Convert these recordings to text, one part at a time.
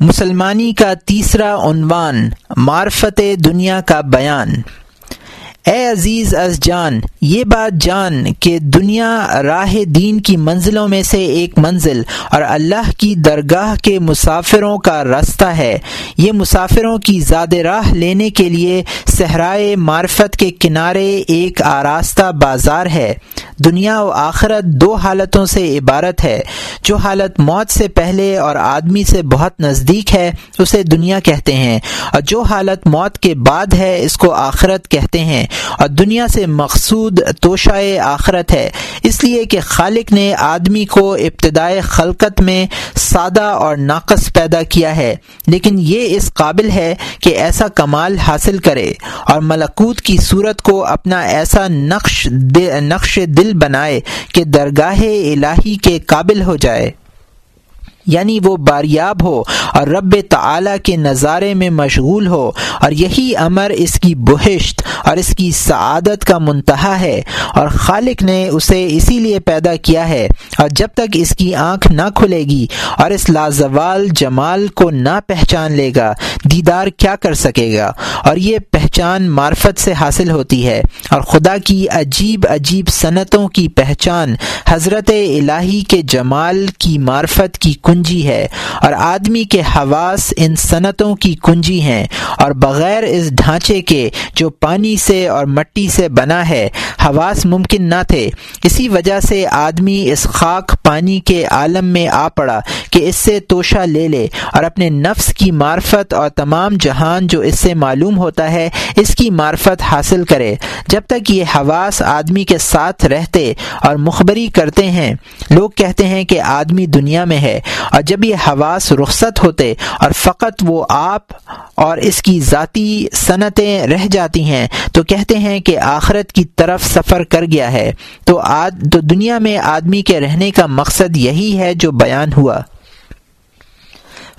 مسلمانی کا تیسرا عنوان معرفت دنیا کا بیان۔ اے عزیز از جان یہ بات جان کہ دنیا راہ دین کی منزلوں میں سے ایک منزل اور اللہ کی درگاہ کے مسافروں کا راستہ ہے۔ یہ مسافروں کی زاد راہ لینے کے لیے صحرائے معرفت کے کنارے ایک آراستہ بازار ہے۔ دنیا و آخرت دو حالتوں سے عبارت ہے۔ جو حالت موت سے پہلے اور آدمی سے بہت نزدیک ہے، اسے دنیا کہتے ہیں۔ اور جو حالت موت کے بعد ہے، اس کو آخرت کہتے ہیں۔ اور دنیا سے مقصود توشائے آخرت ہے۔ اس لیے کہ خالق نے آدمی کو ابتدائے خلقت میں سادہ اور ناقص پیدا کیا ہے۔ لیکن یہ اس قابل ہے کہ ایسا کمال حاصل کرے اور ملکوت کی صورت کو اپنا ایسا نقش نقش دل بنائے کہ درگاہ الہی کے قابل ہو جائے۔ یعنی وہ باریاب ہو اور رب تعالی کے نظارے میں مشغول ہو اور یہی امر اس کی بہشت اور اس کی سعادت کا منتہا ہے اور خالق نے اسے اسی لیے پیدا کیا ہے اور جب تک اس کی آنکھ نہ کھلے گی اور اس لازوال جمال کو نہ پہچان لے گا، دیدار کیا کر سکے گا؟ اور یہ پہچان معرفت سے حاصل ہوتی ہے اور خدا کی عجیب عجیب صنعتوں کی پہچان حضرت الہی کے جمال کی معرفت کی کنجی ہے اور آدمی کے حواس ان صنعتوں کی کنجی ہیں اور بغیر اس ڈھانچے کے جو پانی سے اور مٹی سے بنا ہے، حواس ممکن نہ تھے۔ اسی وجہ سے آدمی اس خاک پانی کے عالم میں آ پڑا کہ اس سے توشہ لے لے اور اپنے نفس کی معرفت اور تمام جہان جو اس سے معلوم ہوتا ہے اس کی معرفت حاصل کرے۔ جب تک یہ حواس آدمی کے ساتھ رہتے اور مخبری کرتے ہیں، لوگ کہتے ہیں کہ آدمی دنیا میں ہے۔ اور جب یہ حواس رخصت ہوتے اور فقط وہ آپ اور اس کی ذاتی صنعتیں رہ جاتی ہیں، تو کہتے ہیں کہ آخرت کی طرف سفر کر گیا ہے۔ تو آد تو دنیا میں آدمی کے رہنے کا مقصد یہی ہے جو بیان ہوا۔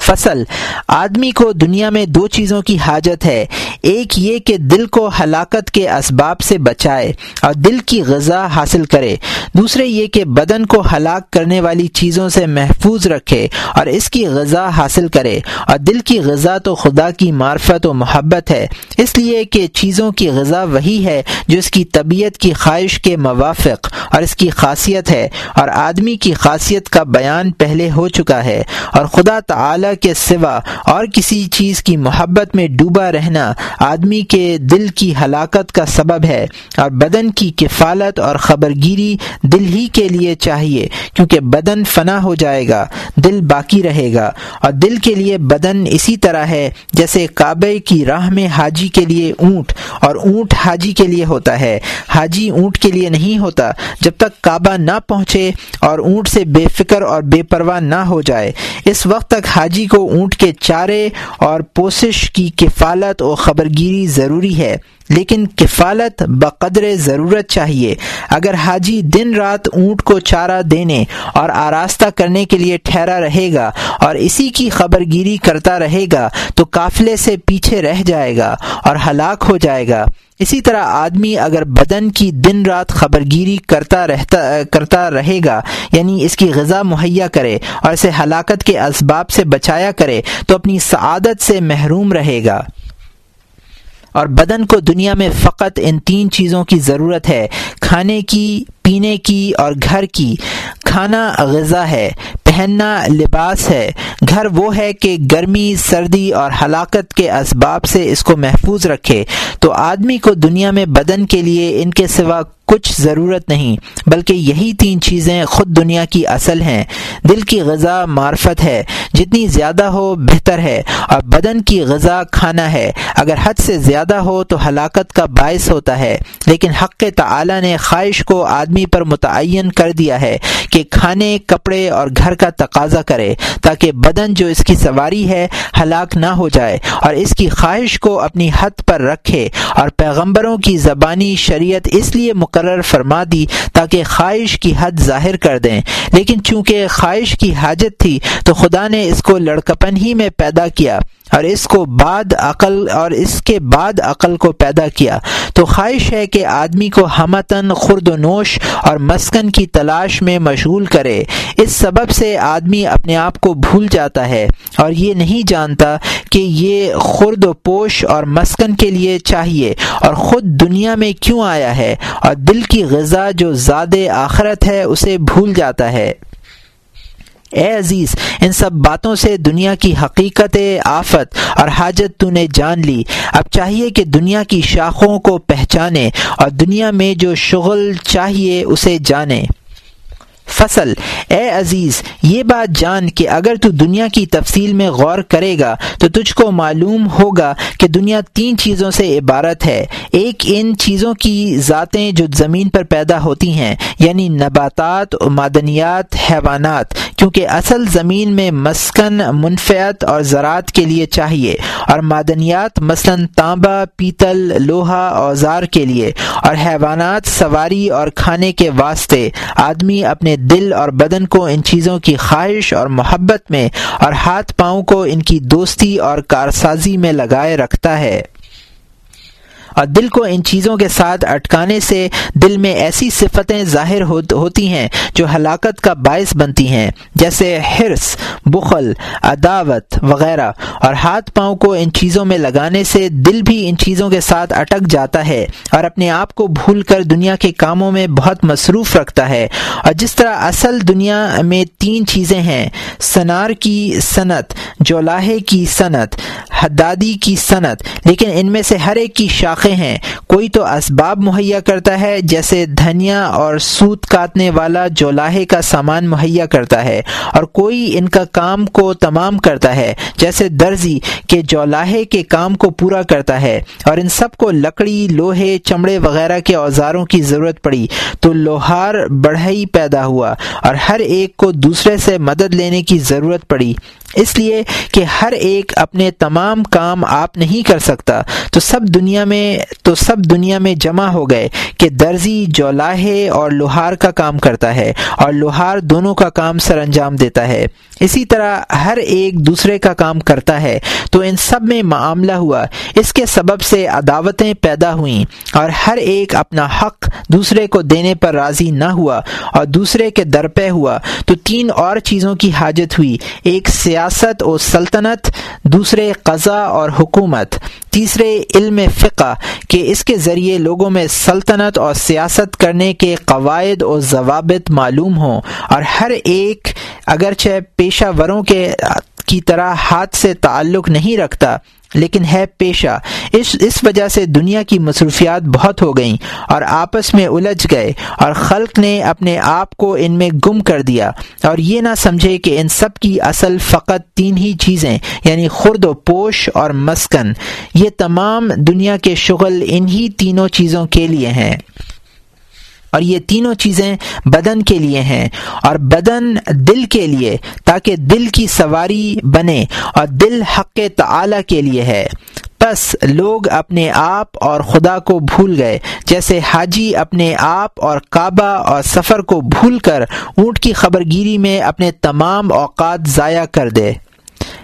فصل۔ آدمی کو دنیا میں دو چیزوں کی حاجت ہے۔ ایک یہ کہ دل کو ہلاکت کے اسباب سے بچائے اور دل کی غذا حاصل کرے۔ دوسرے یہ کہ بدن کو ہلاک کرنے والی چیزوں سے محفوظ رکھے اور اس کی غذا حاصل کرے۔ اور دل کی غذا تو خدا کی معرفت و محبت ہے۔ اس لیے کہ چیزوں کی غذا وہی ہے جو اس کی طبیعت کی خواہش کے موافق اور اس کی خاصیت ہے اور آدمی کی خاصیت کا بیان پہلے ہو چکا ہے اور خدا تعالی کے سوا اور کسی چیز کی محبت میں ڈوبا رہنا آدمی کے دل کی ہلاکت کا سبب ہے اور بدن کی کفالت اور خبرگیری دل ہی کے لیے چاہیے کیونکہ بدن فنا ہو جائے گا، دل باقی رہے گا اور دل کے لیے بدن اسی طرح ہے جیسے کعبے کی راہ میں حاجی کے لیے اونٹ اور اونٹ حاجی کے لیے ہوتا ہے۔ حاجی اونٹ کے لیے نہیں ہوتا جب تک کعبہ نہ پہنچے اور اونٹ سے بے فکر اور بے پرواہ نہ ہو جائے، اس وقت تک حاجی کو اونٹ کے چارے اور پوسش کی کفالت اور خبرگیری ضروری ہے۔ لیکن کفالت بقدر ضرورت چاہیے۔ اگر حاجی دن رات اونٹ کو چارہ دینے اور آراستہ کرنے کے لیے ٹھہرا رہے گا اور اسی کی خبرگیری کرتا رہے گا، تو قافلے سے پیچھے رہ جائے گا اور ہلاک ہو جائے گا۔ اسی طرح آدمی اگر بدن کی دن رات خبرگیری کرتا رہتا، کرتا رہے گا یعنی اس کی غذا مہیا کرے اور اسے ہلاکت کے اسباب سے بچایا کرے، تو اپنی سعادت سے محروم رہے گا۔ اور بدن کو دنیا میں فقط ان تین چیزوں کی ضرورت ہے، کھانے کی، پینے کی اور گھر کی۔ کھانا غذا ہے، پہننا لباس ہے۔ گھر وہ ہے کہ گرمی، سردی اور ہلاکت کے اسباب سے اس کو محفوظ رکھے۔ تو آدمی کو دنیا میں بدن کے لیے ان کے سوا کچھ ضرورت نہیں، بلکہ یہی تین چیزیں خود دنیا کی اصل ہیں۔ دل کی غذا معرفت ہے، جتنی زیادہ ہو بہتر ہے، اور بدن کی غذا کھانا ہے۔ اگر حد سے زیادہ ہو تو ہلاکت کا باعث ہوتا ہے، لیکن حق تعالی نے خواہش کو آدمی پر متعین کر دیا ہے کہ کھانے، کپڑے اور گھر کا تقاضا کرے، تاکہ بدن جو اس کی سواری ہے، ہلاک نہ ہو جائے، اور اس کی خواہش کو اپنی حد پر رکھے۔ اور پیغمبروں کی زبانی شریعت اس لیے مقرر فرما دی تاکہ خواہش کی حد ظاہر کر دیں۔ لیکن چونکہ خواہش کی حاجت تھی تو خدا نے اس کو لڑکپن ہی میں پیدا کیا۔ اور اس کو بعد عقل اور اس کے بعد عقل کو پیدا کیا۔ تو خواہش ہے کہ آدمی کو ہمتن، خرد و نوش اور مسکن کی تلاش میں مشغول کرے۔ اس سبب سے آدمی اپنے آپ کو بھول جاتا ہے اور یہ نہیں جانتا کہ یہ خرد و پوش اور مسکن کے لیے چاہیے اور خود دنیا میں کیوں آیا ہے اور دل کی غذا جو زیادہ آخرت ہے اسے بھول جاتا ہے۔ اے عزیز، ان سب باتوں سے دنیا کی حقیقت آفت اور حاجت تو نے جان لی۔ اب چاہیے کہ دنیا کی شاخوں کو پہچانے اور دنیا میں جو شغل چاہیے اسے جانے۔ فصل۔ اے عزیز، یہ بات جان کہ اگر تو دنیا کی تفصیل میں غور کرے گا تو تجھ کو معلوم ہوگا کہ دنیا تین چیزوں سے عبارت ہے۔ ایک ان چیزوں کی ذاتیں جو زمین پر پیدا ہوتی ہیں یعنی نباتات، معدنیات، حیوانات، کیونکہ اصل زمین میں مسکن منفیت اور زراعت کے لیے چاہیے، اور معدنیات مثلا تانبا پیتل، لوہا، اوزار کے لیے، اور حیوانات سواری اور کھانے کے واسطے آدمی اپنے دل اور بدن کو ان چیزوں کی خواہش اور محبت میں اور ہاتھ پاؤں کو ان کی دوستی اور کارسازی میں لگائے رکھتا ہے۔ اور دل کو ان چیزوں کے ساتھ اٹکانے سے دل میں ایسی صفتیں ظاہر ہوتی ہیں جو ہلاکت کا باعث بنتی ہیں، جیسے حرص، بخل، عداوت وغیرہ۔ اور ہاتھ پاؤں کو ان چیزوں میں لگانے سے دل بھی ان چیزوں کے ساتھ اٹک جاتا ہے اور اپنے آپ کو بھول کر دنیا کے کاموں میں بہت مصروف رکھتا ہے۔ اور جس طرح اصل دنیا میں تین چیزیں ہیں، سنار کی صنعت، جولاہے کی صنعت، حدادی کی صنعت، لیکن ان میں سے ہر ایک کی شاخ ہیں۔ کوئی تو اسباب مہیا کرتا ہے، جیسے دھنیا اور سوت کاٹنے والا جو لاہے کا سامان مہیا کرتا ہے، اور کوئی ان کا کام کو تمام کرتا ہے، جیسے درزی کے جولاہے کے کام کو پورا کرتا ہے، اور ان سب کو لکڑی، لوہے، چمڑے وغیرہ کے اوزاروں کی ضرورت پڑی۔ تو لوہار بڑھئی پیدا ہوا، اور ہر ایک کو دوسرے سے مدد لینے کی ضرورت پڑی۔ اس لیے کہ ہر ایک اپنے تمام کام آپ نہیں کر سکتا، تو سب دنیا میں، تو سب دنیا میں جمع ہو گئے کہ درزی جولاہے اور لوہار کا کام کرتا ہے اور لوہار دونوں کا کام سر انجام دیتا ہے۔ اسی طرح ہر ایک دوسرے کا کام کرتا ہے۔ تو ان سب میں معاملہ ہوا۔ اس کے سبب سے عداوتیں پیدا ہوئیں اور ہر ایک اپنا حق دوسرے کو دینے پر راضی نہ ہوا اور دوسرے کے درپے ہوا۔ تو تین اور چیزوں کی حاجت ہوئی۔ ایک سے سیاست و سلطنت، دوسرے قضا اور حکومت، تیسرے علم فقہ کہ اس کے ذریعے لوگوں میں سلطنت اور سیاست کرنے کے قواعد و ضوابط معلوم ہوں اور ہر ایک اگرچہ پیشہ وروں کے کی طرح ہاتھ سے تعلق نہیں رکھتا لیکن ہے پیشہ۔ اس اس وجہ سے دنیا کی مصروفیات بہت ہو گئیں اور آپس میں الجھ گئے اور خلق نے اپنے آپ کو ان میں گم کر دیا۔ اور یہ نہ سمجھے کہ ان سب کی اصل فقط تین ہی چیزیں یعنی خرد و پوش اور مسکن۔ یہ تمام دنیا کے شغل انہی تینوں چیزوں کے لیے ہیں۔ اور یہ تینوں چیزیں بدن کے لیے ہیں اور بدن دل کے لیے، تاکہ دل کی سواری بنے اور دل حق تعالی کے لیے ہے۔ بس لوگ اپنے آپ اور خدا کو بھول گئے، جیسے حاجی اپنے آپ اور کعبہ اور سفر کو بھول کر اونٹ کی خبرگیری میں اپنے تمام اوقات ضائع کر دے۔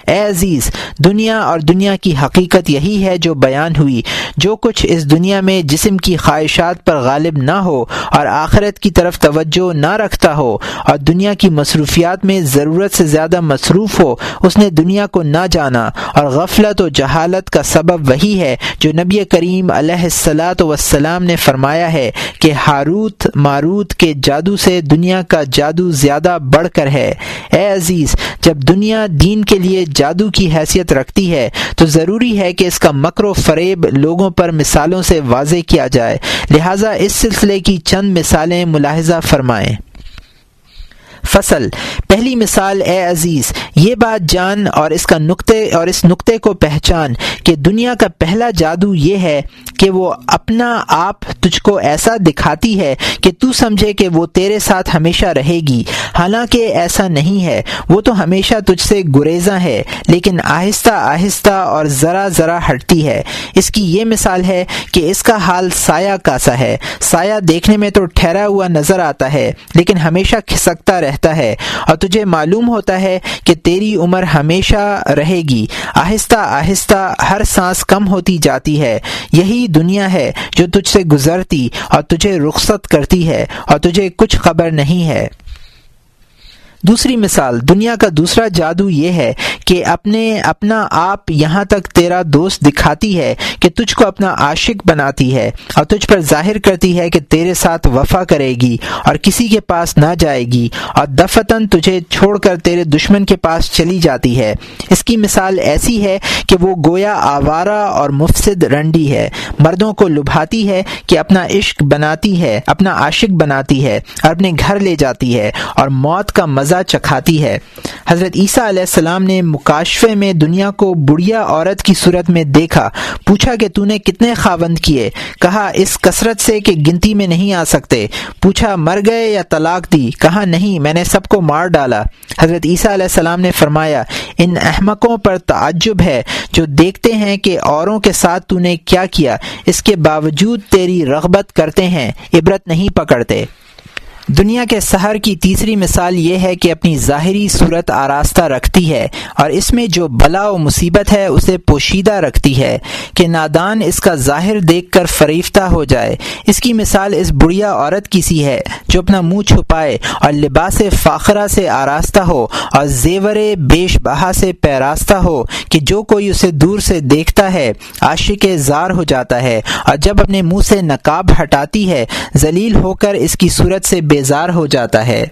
اے عزیز، دنیا اور دنیا کی حقیقت یہی ہے جو بیان ہوئی۔ جو کچھ اس دنیا میں جسم کی خواہشات پر غالب نہ ہو اور آخرت کی طرف توجہ نہ رکھتا ہو اور دنیا کی مصروفیات میں ضرورت سے زیادہ مصروف ہو، اس نے دنیا کو نہ جانا۔ اور غفلت و جہالت کا سبب وہی ہے جو نبی کریم علیہ السلاۃ وسلام نے فرمایا ہے کہ ہاروت ماروت کے جادو سے دنیا کا جادو زیادہ بڑھ کر ہے۔ اے عزیز، جب دنیا دین کے لیے جادو کی حیثیت رکھتی ہے، تو ضروری ہے کہ اس کا مکر و فریب لوگوں پر مثالوں سے واضح کیا جائے۔ لہٰذا اس سلسلے کی چند مثالیں ملاحظہ فرمائیں۔ فصل۔ پہلی مثال، اے عزیز، یہ بات جان اور اس کا نقطے اور اس نقطے کو پہچان کہ دنیا کا پہلا جادو یہ ہے کہ وہ اپنا آپ تجھ کو ایسا دکھاتی ہے کہ تو سمجھے کہ وہ تیرے ساتھ ہمیشہ رہے گی۔ حالانکہ ایسا نہیں ہے، وہ تو ہمیشہ تجھ سے گریزاں ہے، لیکن آہستہ آہستہ اور ذرا ذرا ہٹتی ہے۔ اس کی یہ مثال ہے کہ اس کا حال سایہ کاسا ہے۔ سایہ دیکھنے میں تو ٹھہرا ہوا نظر آتا ہے، لیکن ہمیشہ کھسکتا رہتا ہے۔ اور تجھے معلوم ہوتا ہے کہ تیری عمر ہمیشہ رہے گی۔ آہستہ آہستہ ہر سانس کم ہوتی جاتی ہے۔ یہی دنیا ہے جو تجھ سے گزرتی اور تجھے رخصت کرتی ہے اور تجھے کچھ خبر نہیں ہے۔ دوسری مثال، دنیا کا دوسرا جادو یہ ہے کہ اپنے، اپنا آپ یہاں تک تیرا دوست دکھاتی ہے کہ تجھ کو اپنا عاشق بناتی ہے اور تجھ پر ظاہر کرتی ہے کہ تیرے ساتھ وفا کرے گی اور کسی کے پاس نہ جائے گی اور دفتن تجھے چھوڑ کر تیرے دشمن کے پاس چلی جاتی ہے۔ اس کی مثال ایسی ہے کہ وہ گویا آوارہ اور مفسد رنڈی ہے، مردوں کو لبھاتی ہے کہ اپنا عشق بناتی ہے، اپنا عاشق بناتی ہے اور اپنے گھر لے جاتی ہے اور موت کا مزہ مزہ چکھاتی ہے۔ حضرت عیسیٰ علیہ السلام نے مکاشفے میں دنیا کو بڑھیا عورت کی صورت میں دیکھا۔ پوچھا کہ تو نے کتنے خاوند کیے؟ کہا، اس کثرت سے کہ گنتی میں نہیں آ سکتے۔ پوچھا، مر گئے یا طلاق دی؟ کہا، نہیں، میں نے سب کو مار ڈالا۔ حضرت عیسیٰ علیہ السلام نے فرمایا، ان احمقوں پر تعجب ہے جو دیکھتے ہیں کہ اوروں کے ساتھ تو نے کیا کیا۔ اس کے باوجود تیری رغبت کرتے ہیں، عبرت نہیں پکڑتے۔ دنیا کے سحر کی تیسری مثال یہ ہے کہ اپنی ظاہری صورت آراستہ رکھتی ہے اور اس میں جو بلا و مصیبت ہے اسے پوشیدہ رکھتی ہے کہ نادان اس کا ظاہر دیکھ کر فریفتہ ہو جائے۔ اس کی مثال اس بڑھیا عورت کی سی ہے جو اپنا منہ چھپائے اور لباس فاخرہ سے آراستہ ہو اور زیور بیش بہا سے پیراستہ ہو کہ جو کوئی اسے دور سے دیکھتا ہے، عاشق زار ہو جاتا ہے اور جب اپنے منہ سے نقاب ہٹاتی ہے، ذلیل ہو کر اس کی صورت سے بے بیزار ہو جاتا ہے۔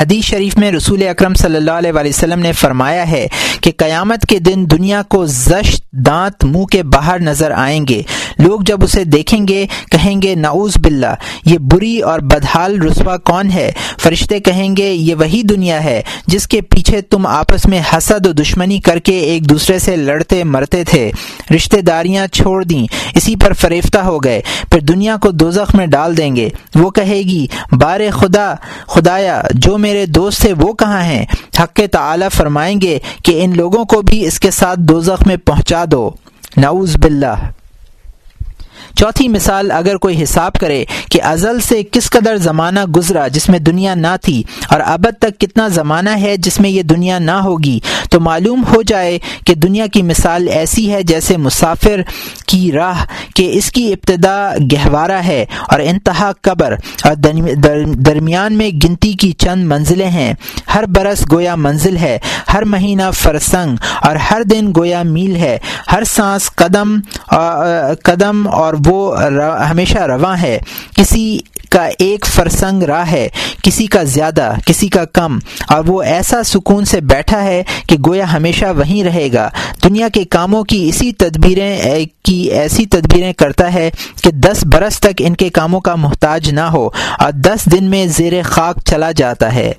حدیث شریف میں رسول اکرم صلی اللہ علیہ وسلم نے فرمایا ہے کہ قیامت کے دن دنیا کو زشت، دانت، منہ کے باہر نظر آئیں گے۔ لوگ جب اسے دیکھیں گے، کہیں گے، نعوذ باللہ، یہ بری اور بدحال رسوا کون ہے؟ فرشتے کہیں گے، یہ وہی دنیا ہے جس کے پیچھے تم آپس میں حسد و دشمنی کر کے ایک دوسرے سے لڑتے مرتے تھے۔ رشتے داریاں چھوڑ دیں، اسی پر فریفتہ ہو گئے، پھر دنیا کو دوزخ میں ڈال دیں گے۔ وہ کہے گی بار خدا، خدایا، جو میں میرے دوست تھے وہ کہاں ہیں؟ حق تعالی فرمائیں گے کہ ان لوگوں کو بھی اس کے ساتھ دوزخ میں پہنچا دو۔ نعوذ باللہ۔ چوتھی مثال اگر کوئی حساب کرے کہ ازل سے کس قدر زمانہ گزرا جس میں دنیا نہ تھی اور ابد تک کتنا زمانہ ہے جس میں یہ دنیا نہ ہوگی، تو معلوم ہو جائے کہ دنیا کی مثال ایسی ہے جیسے مسافر کی راہ کہ اس کی ابتدا گہوارہ ہے اور انتہا قبر اور درمیان میں گنتی کی چند منزلیں ہیں۔ ہر برس گویا منزل ہے، ہر مہینہ فرسنگ اور ہر دن گویا میل ہے۔ ہر سانس قدم قدم اور وہ ہمیشہ رواں ہے۔ کسی کا ایک فرسنگ راہ ہے، کسی کا زیادہ، کسی کا کم۔ اور وہ ایسا سکون سے بیٹھا ہے کہ گویا ہمیشہ وہیں رہے گا۔ دنیا کے کاموں کی اسی تدبیریں کی ایسی تدبیریں کرتا ہے کہ دس برس تک ان کے کاموں کا محتاج نہ ہو اور دس دن میں زیر خاک چلا جاتا ہے۔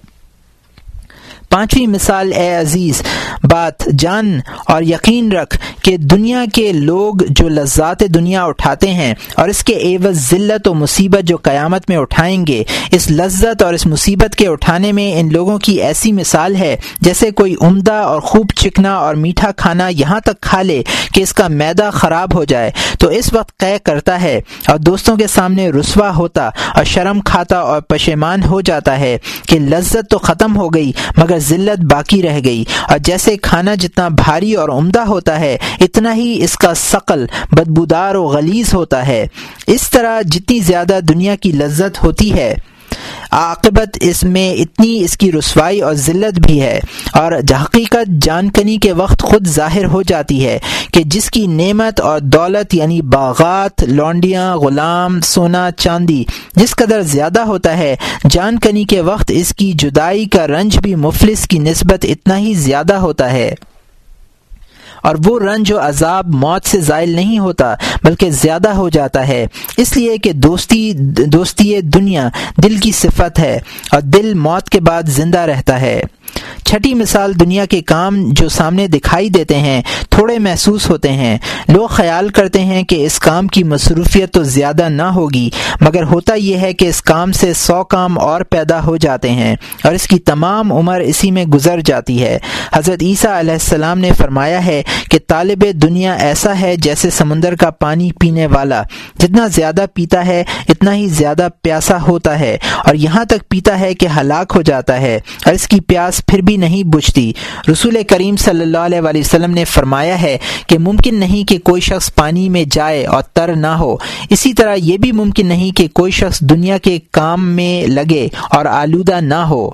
پانچویں مثال اے عزیز، بات جان اور یقین رکھ کہ دنیا کے لوگ جو لذات دنیا اٹھاتے ہیں اور اس کے عوض ذلت و مصیبت جو قیامت میں اٹھائیں گے، اس لذت اور اس مصیبت کے اٹھانے میں ان لوگوں کی ایسی مثال ہے جیسے کوئی عمدہ اور خوب چکنا اور میٹھا کھانا یہاں تک کھا لے کہ اس کا میدا خراب ہو جائے۔ تو اس وقت قے کرتا ہے اور دوستوں کے سامنے رسوا ہوتا اور شرم کھاتا اور پشیمان ہو جاتا ہے کہ لذت تو ختم ہو گئی، مگر ذلت باقی رہ گئی۔ اور جیسے کھانا جتنا بھاری اور عمدہ ہوتا ہے، اتنا ہی اس کا شکل بدبودار و غلیظ ہوتا ہے۔ اس طرح جتنی زیادہ دنیا کی لذت ہوتی ہے عاقبت اس میں اتنی اس کی رسوائی اور ذلت بھی ہے اور حقیقت جانکنی کے وقت خود ظاہر ہو جاتی ہے کہ جس کی نعمت اور دولت یعنی باغات، لونڈیاں، غلام، سونا، چاندی جس قدر زیادہ ہوتا ہے، جانکنی کے وقت اس کی جدائی کا رنج بھی مفلس کی نسبت اتنا ہی زیادہ ہوتا ہے۔ اور وہ رنج و عذاب موت سے زائل نہیں ہوتا، بلکہ زیادہ ہو جاتا ہے۔ اس لیے کہ دوستی دوستی دنیا دل کی صفت ہے اور دل موت کے بعد زندہ رہتا ہے۔ چھٹی مثال دنیا کے کام جو سامنے دکھائی دیتے ہیں، تھوڑے محسوس ہوتے ہیں۔ لوگ خیال کرتے ہیں کہ اس کام کی مصروفیت تو زیادہ نہ ہوگی، مگر ہوتا یہ ہے کہ اس کام سے سو کام اور پیدا ہو جاتے ہیں اور اس کی تمام عمر اسی میں گزر جاتی ہے۔ حضرت عیسیٰ علیہ السلام نے فرمایا ہے کہ طالب دنیا ایسا ہے جیسے سمندر کا پانی پینے والا۔ جتنا زیادہ پیتا ہے، اتنا ہی زیادہ پیاسا ہوتا ہے اور یہاں تک پیتا ہے کہ ہلاک ہو جاتا ہے اور اس کی پیاس پھر پھر بھی نہیں بجھتی۔ رسول کریم صلی اللہ علیہ وآلہ وسلم نے فرمایا ہے کہ ممکن نہیں کہ کوئی شخص پانی میں جائے اور تر نہ ہو۔ اسی طرح یہ بھی ممکن نہیں کہ کوئی شخص دنیا کے کام میں لگے اور آلودہ نہ ہو۔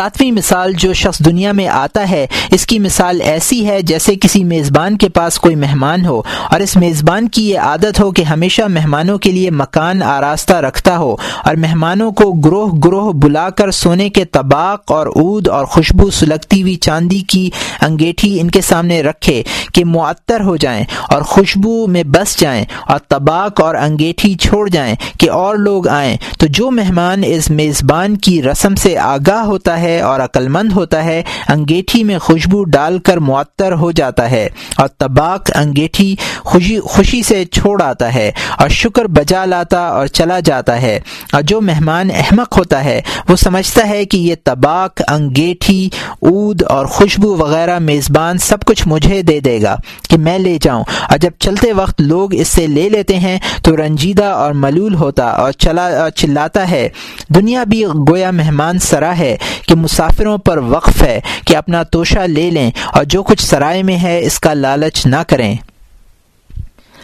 ساتویں مثال جو شخص دنیا میں آتا ہے، اس کی مثال ایسی ہے جیسے کسی میزبان کے پاس کوئی مہمان ہو اور اس میزبان کی یہ عادت ہو کہ ہمیشہ مہمانوں کے لیے مکان آراستہ رکھتا ہو اور مہمانوں کو گروہ گروہ بلا کر سونے کے طباق اور اود اور خوشبو سلگتی ہوئی چاندی کی انگیٹھی ان کے سامنے رکھے کہ معطر ہو جائیں اور خوشبو میں بس جائیں اور طباق اور انگیٹھی چھوڑ جائیں کہ اور لوگ آئیں۔ تو جو مہمان اس میزبان کی رسم سے آگاہ ہوتا ہے ہے اور عقلمند ہوتا ہے، انگیٹھی میں خوشبو ڈال کر معطر ہو جاتا ہے اور طباق انگیٹھی خوشی خوشی سے چھوڑ آتا ہے اور شکر بجا لاتا اور چلا جاتا ہے۔ اور جو مہمان احمق ہوتا ہے، وہ سمجھتا ہے کہ یہ طباق انگیٹھی، اود اور خوشبو وغیرہ میزبان سب کچھ مجھے دے دے گا کہ میں لے جاؤں۔ اور جب چلتے وقت لوگ اس سے لے لیتے ہیں، تو رنجیدہ اور ملول ہوتا اور چلا چلاتا ہے۔ دنیا بھی گویا مہمان سرا ہے کہ مسافروں پر وقف ہے کہ اپنا توشہ لے لیں اور جو کچھ سرائے میں ہے اس کا لالچ نہ کریں۔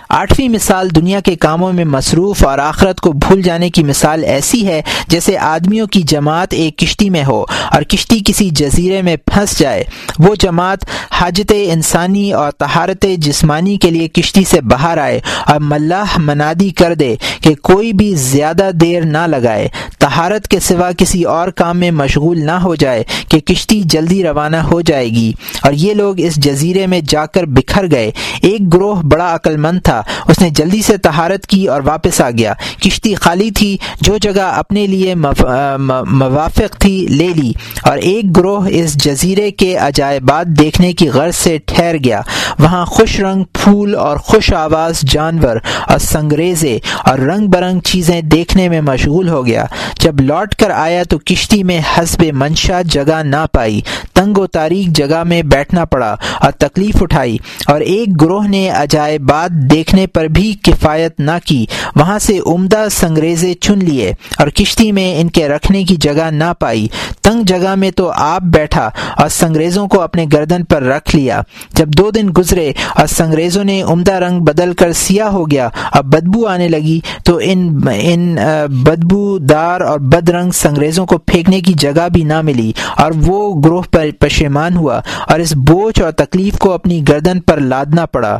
آٹھویں مثال دنیا کے کاموں میں مصروف اور آخرت کو بھول جانے کی مثال ایسی ہے جیسے آدمیوں کی جماعت ایک کشتی میں ہو اور کشتی کسی جزیرے میں پھنس جائے۔ وہ جماعت حاجت انسانی اور تہارت جسمانی کے لیے کشتی سے باہر آئے اور ملاح منادی کر دے کہ کوئی بھی زیادہ دیر نہ لگائے۔ تہارت کے سوا کسی اور کام میں مشغول نہ ہو جائے کہ کشتی جلدی روانہ ہو جائے گی۔ اور یہ لوگ اس جزیرے میں جا کر بکھر گئے۔ ایک گروہ بڑا عقل مند تھا۔ اس نے جلدی سے تہارت کی اور واپس آ گیا۔ کشتی خالی تھی، جو جگہ اپنے لیے موافق تھی، لے لی۔ اور ایک گروہ اس جزیرے کے عجائبات دیکھنے کی غرض سے ٹھہر گیا۔ وہاں خوش رنگ پھول اور خوش آواز جانور اور سنگریزے اور رنگ برنگ چیزیں دیکھنے میں مشغول ہو گیا۔ جب لوٹ کر آیا تو کشتی میں حسب منشا جگہ نہ پائی۔ تنگ و تاریخ جگہ میں بیٹھنا پڑا اور تکلیف اٹھائی۔ اور ایک گروہ نے عجائبات دیکھ دیکھنے پر بھی کفایت نہ کی۔ وہاں سے عمدہ سنگریزے چن لیے اور کشتی میں ان کے رکھنے کی جگہ نہ پائی۔ تنگ جگہ میں تو آپ بیٹھا اور سنگریزوں کو اپنے گردن پر رکھ لیا۔ جب دو دن گزرے اور سنگریزوں نے عمدہ رنگ بدل کر سیاہ ہو گیا اور بدبو آنے لگی، تو ان ان بدبو دار اور بد رنگ سنگریزوں کو پھینکنے کی جگہ بھی نہ ملی اور وہ گروہ پر پشیمان ہوا اور اس بوجھ اور تکلیف کو اپنی گردن پر لادنا پڑا۔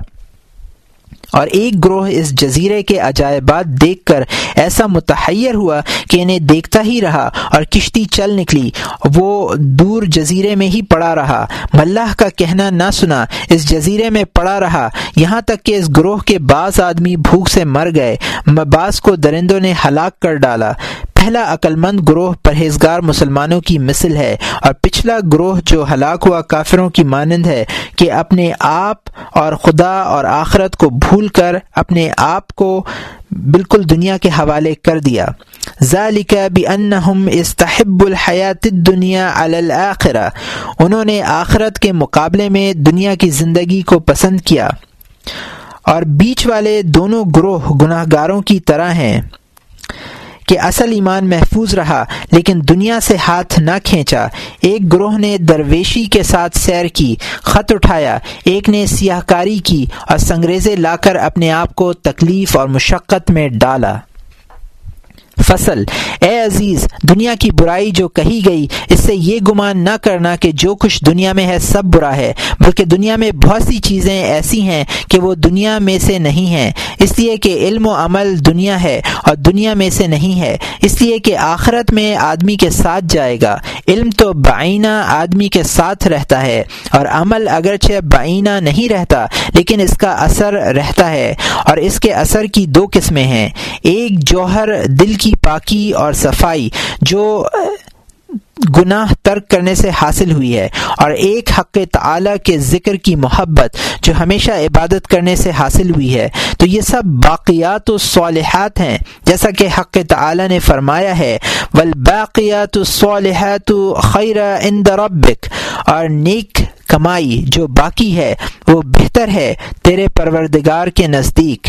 اور ایک گروہ اس جزیرے کے عجائبات دیکھ کر ایسا متحیر ہوا کہ انہیں دیکھتا ہی رہا اور کشتی چل نکلی۔ وہ دور جزیرے میں ہی پڑا رہا۔ ملح کا کہنا نہ سنا، اس جزیرے میں پڑا رہا۔ یہاں تک کہ اس گروہ کے بعض آدمی بھوک سے مر گئے۔ بعض کو درندوں نے ہلاک کر ڈالا۔ پہلا عقلمند گروہ پرہیزگار مسلمانوں کی مثل ہے اور پچھلا گروہ جو ہلاک ہوا کافروں کی مانند ہے کہ اپنے آپ اور خدا اور آخرت کو بھول کر اپنے آپ کو بالکل دنیا کے حوالے کر دیا۔ ذالک بانہم استحب الحیات الدنیا علی الاخرہ۔ انہوں نے آخرت کے مقابلے میں دنیا کی زندگی کو پسند کیا۔ اور بیچ والے دونوں گروہ گناہ گاروں کی طرح ہیں۔ کہ اصل ایمان محفوظ رہا، لیکن دنیا سے ہاتھ نہ کھینچا۔ ایک گروہ نے درویشی کے ساتھ سیر کی، خط اٹھایا۔ ایک نے سیاہ کاری کی اور سنگریزے لا کر اپنے آپ کو تکلیف اور مشقت میں ڈالا۔ فصل۔ اے عزیز، دنیا کی برائی جو کہی گئی، اس سے یہ گمان نہ کرنا کہ جو کچھ دنیا میں ہے سب برا ہے، بلکہ دنیا میں بہت سی چیزیں ایسی ہیں کہ وہ دنیا میں سے نہیں ہیں۔ اس لیے کہ علم و عمل دنیا ہے اور دنیا میں سے نہیں ہے۔ اس لیے کہ آخرت میں آدمی کے ساتھ جائے گا۔ علم تو بعینہ آدمی کے ساتھ رہتا ہے، اور عمل اگرچہ بعینہ نہیں رہتا، لیکن اس کا اثر رہتا ہے۔ اور اس کے اثر کی دو قسمیں ہیں۔ ایک جوہر دل کی پاکی اور صفائی جو گناہ ترک کرنے سے حاصل ہوئی ہے اور ایک حق تعالی کے ذکر کی محبت جو ہمیشہ عبادت کرنے سے حاصل ہوئی ہے۔ تو یہ سب باقیات و صالحات ہیں۔ جیسا کہ حق تعالی نے فرمایا ہے، والباقیات الصالحات خیر عند ربک اور نیک کمائی جو باقی ہے، وہ بہتر ہے تیرے پروردگار کے نزدیک۔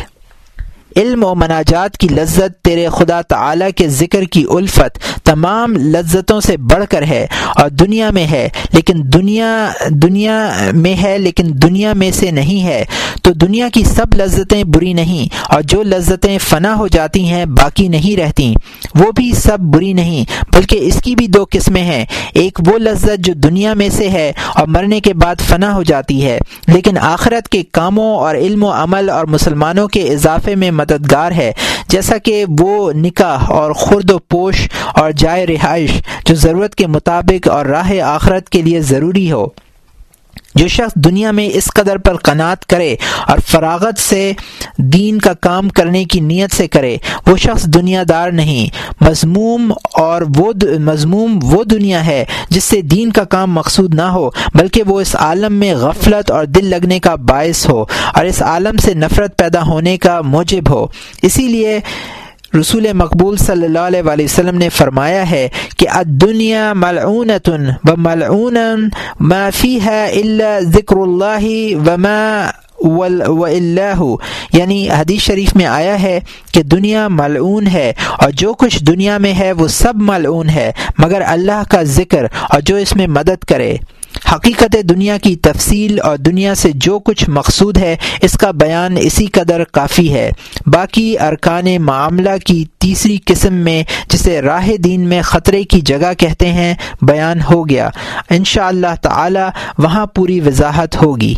علم و مناجات کی لذت تیرے خدا تعالی کے ذکر کی الفت تمام لذتوں سے بڑھ کر ہے اور دنیا میں ہے، لیکن دنیا دنیا میں ہے، لیکن دنیا میں سے نہیں ہے۔ تو دنیا کی سب لذتیں بری نہیں اور جو لذتیں فنا ہو جاتی ہیں باقی نہیں رہتی وہ بھی سب بری نہیں، بلکہ اس کی بھی دو قسمیں ہیں۔ ایک وہ لذت جو دنیا میں سے ہے اور مرنے کے بعد فنا ہو جاتی ہے، لیکن آخرت کے کاموں اور علم و عمل اور مسلمانوں کے اضافے میں مددگار ہے۔ جیسا کہ وہ نکاح اور خرد و پوش اور جائے رہائش جو ضرورت کے مطابق اور راہ آخرت کے لیے ضروری ہو۔ جو شخص دنیا میں اس قدر پر قناعت کرے اور فراغت سے دین کا کام کرنے کی نیت سے کرے، وہ شخص دنیا دار نہیں، مضموم اور وہ مضموم وہ دنیا ہے جس سے دین کا کام مقصود نہ ہو، بلکہ وہ اس عالم میں غفلت اور دل لگنے کا باعث ہو اور اس عالم سے نفرت پیدا ہونے کا موجب ہو۔ اسی لیے رسول مقبول صلی اللہ علیہ وسلم نے فرمایا ہے کہ دنیا ملعونتن و ملعون ما فیها الا ذکر اللہ وما و اللہ. یعنی حدیث شریف میں آیا ہے کہ دنیا ملعون ہے اور جو کچھ دنیا میں ہے وہ سب ملعون ہے، مگر اللہ کا ذکر اور جو اس میں مدد کرے۔ حقیقت دنیا کی تفصیل اور دنیا سے جو کچھ مقصود ہے، اس کا بیان اسی قدر کافی ہے۔ باقی ارکان معاملہ کی تیسری قسم میں، جسے راہ دین میں خطرے کی جگہ کہتے ہیں، بیان ہو گیا۔ انشاءاللہ اللہ تعالی وہاں پوری وضاحت ہوگی۔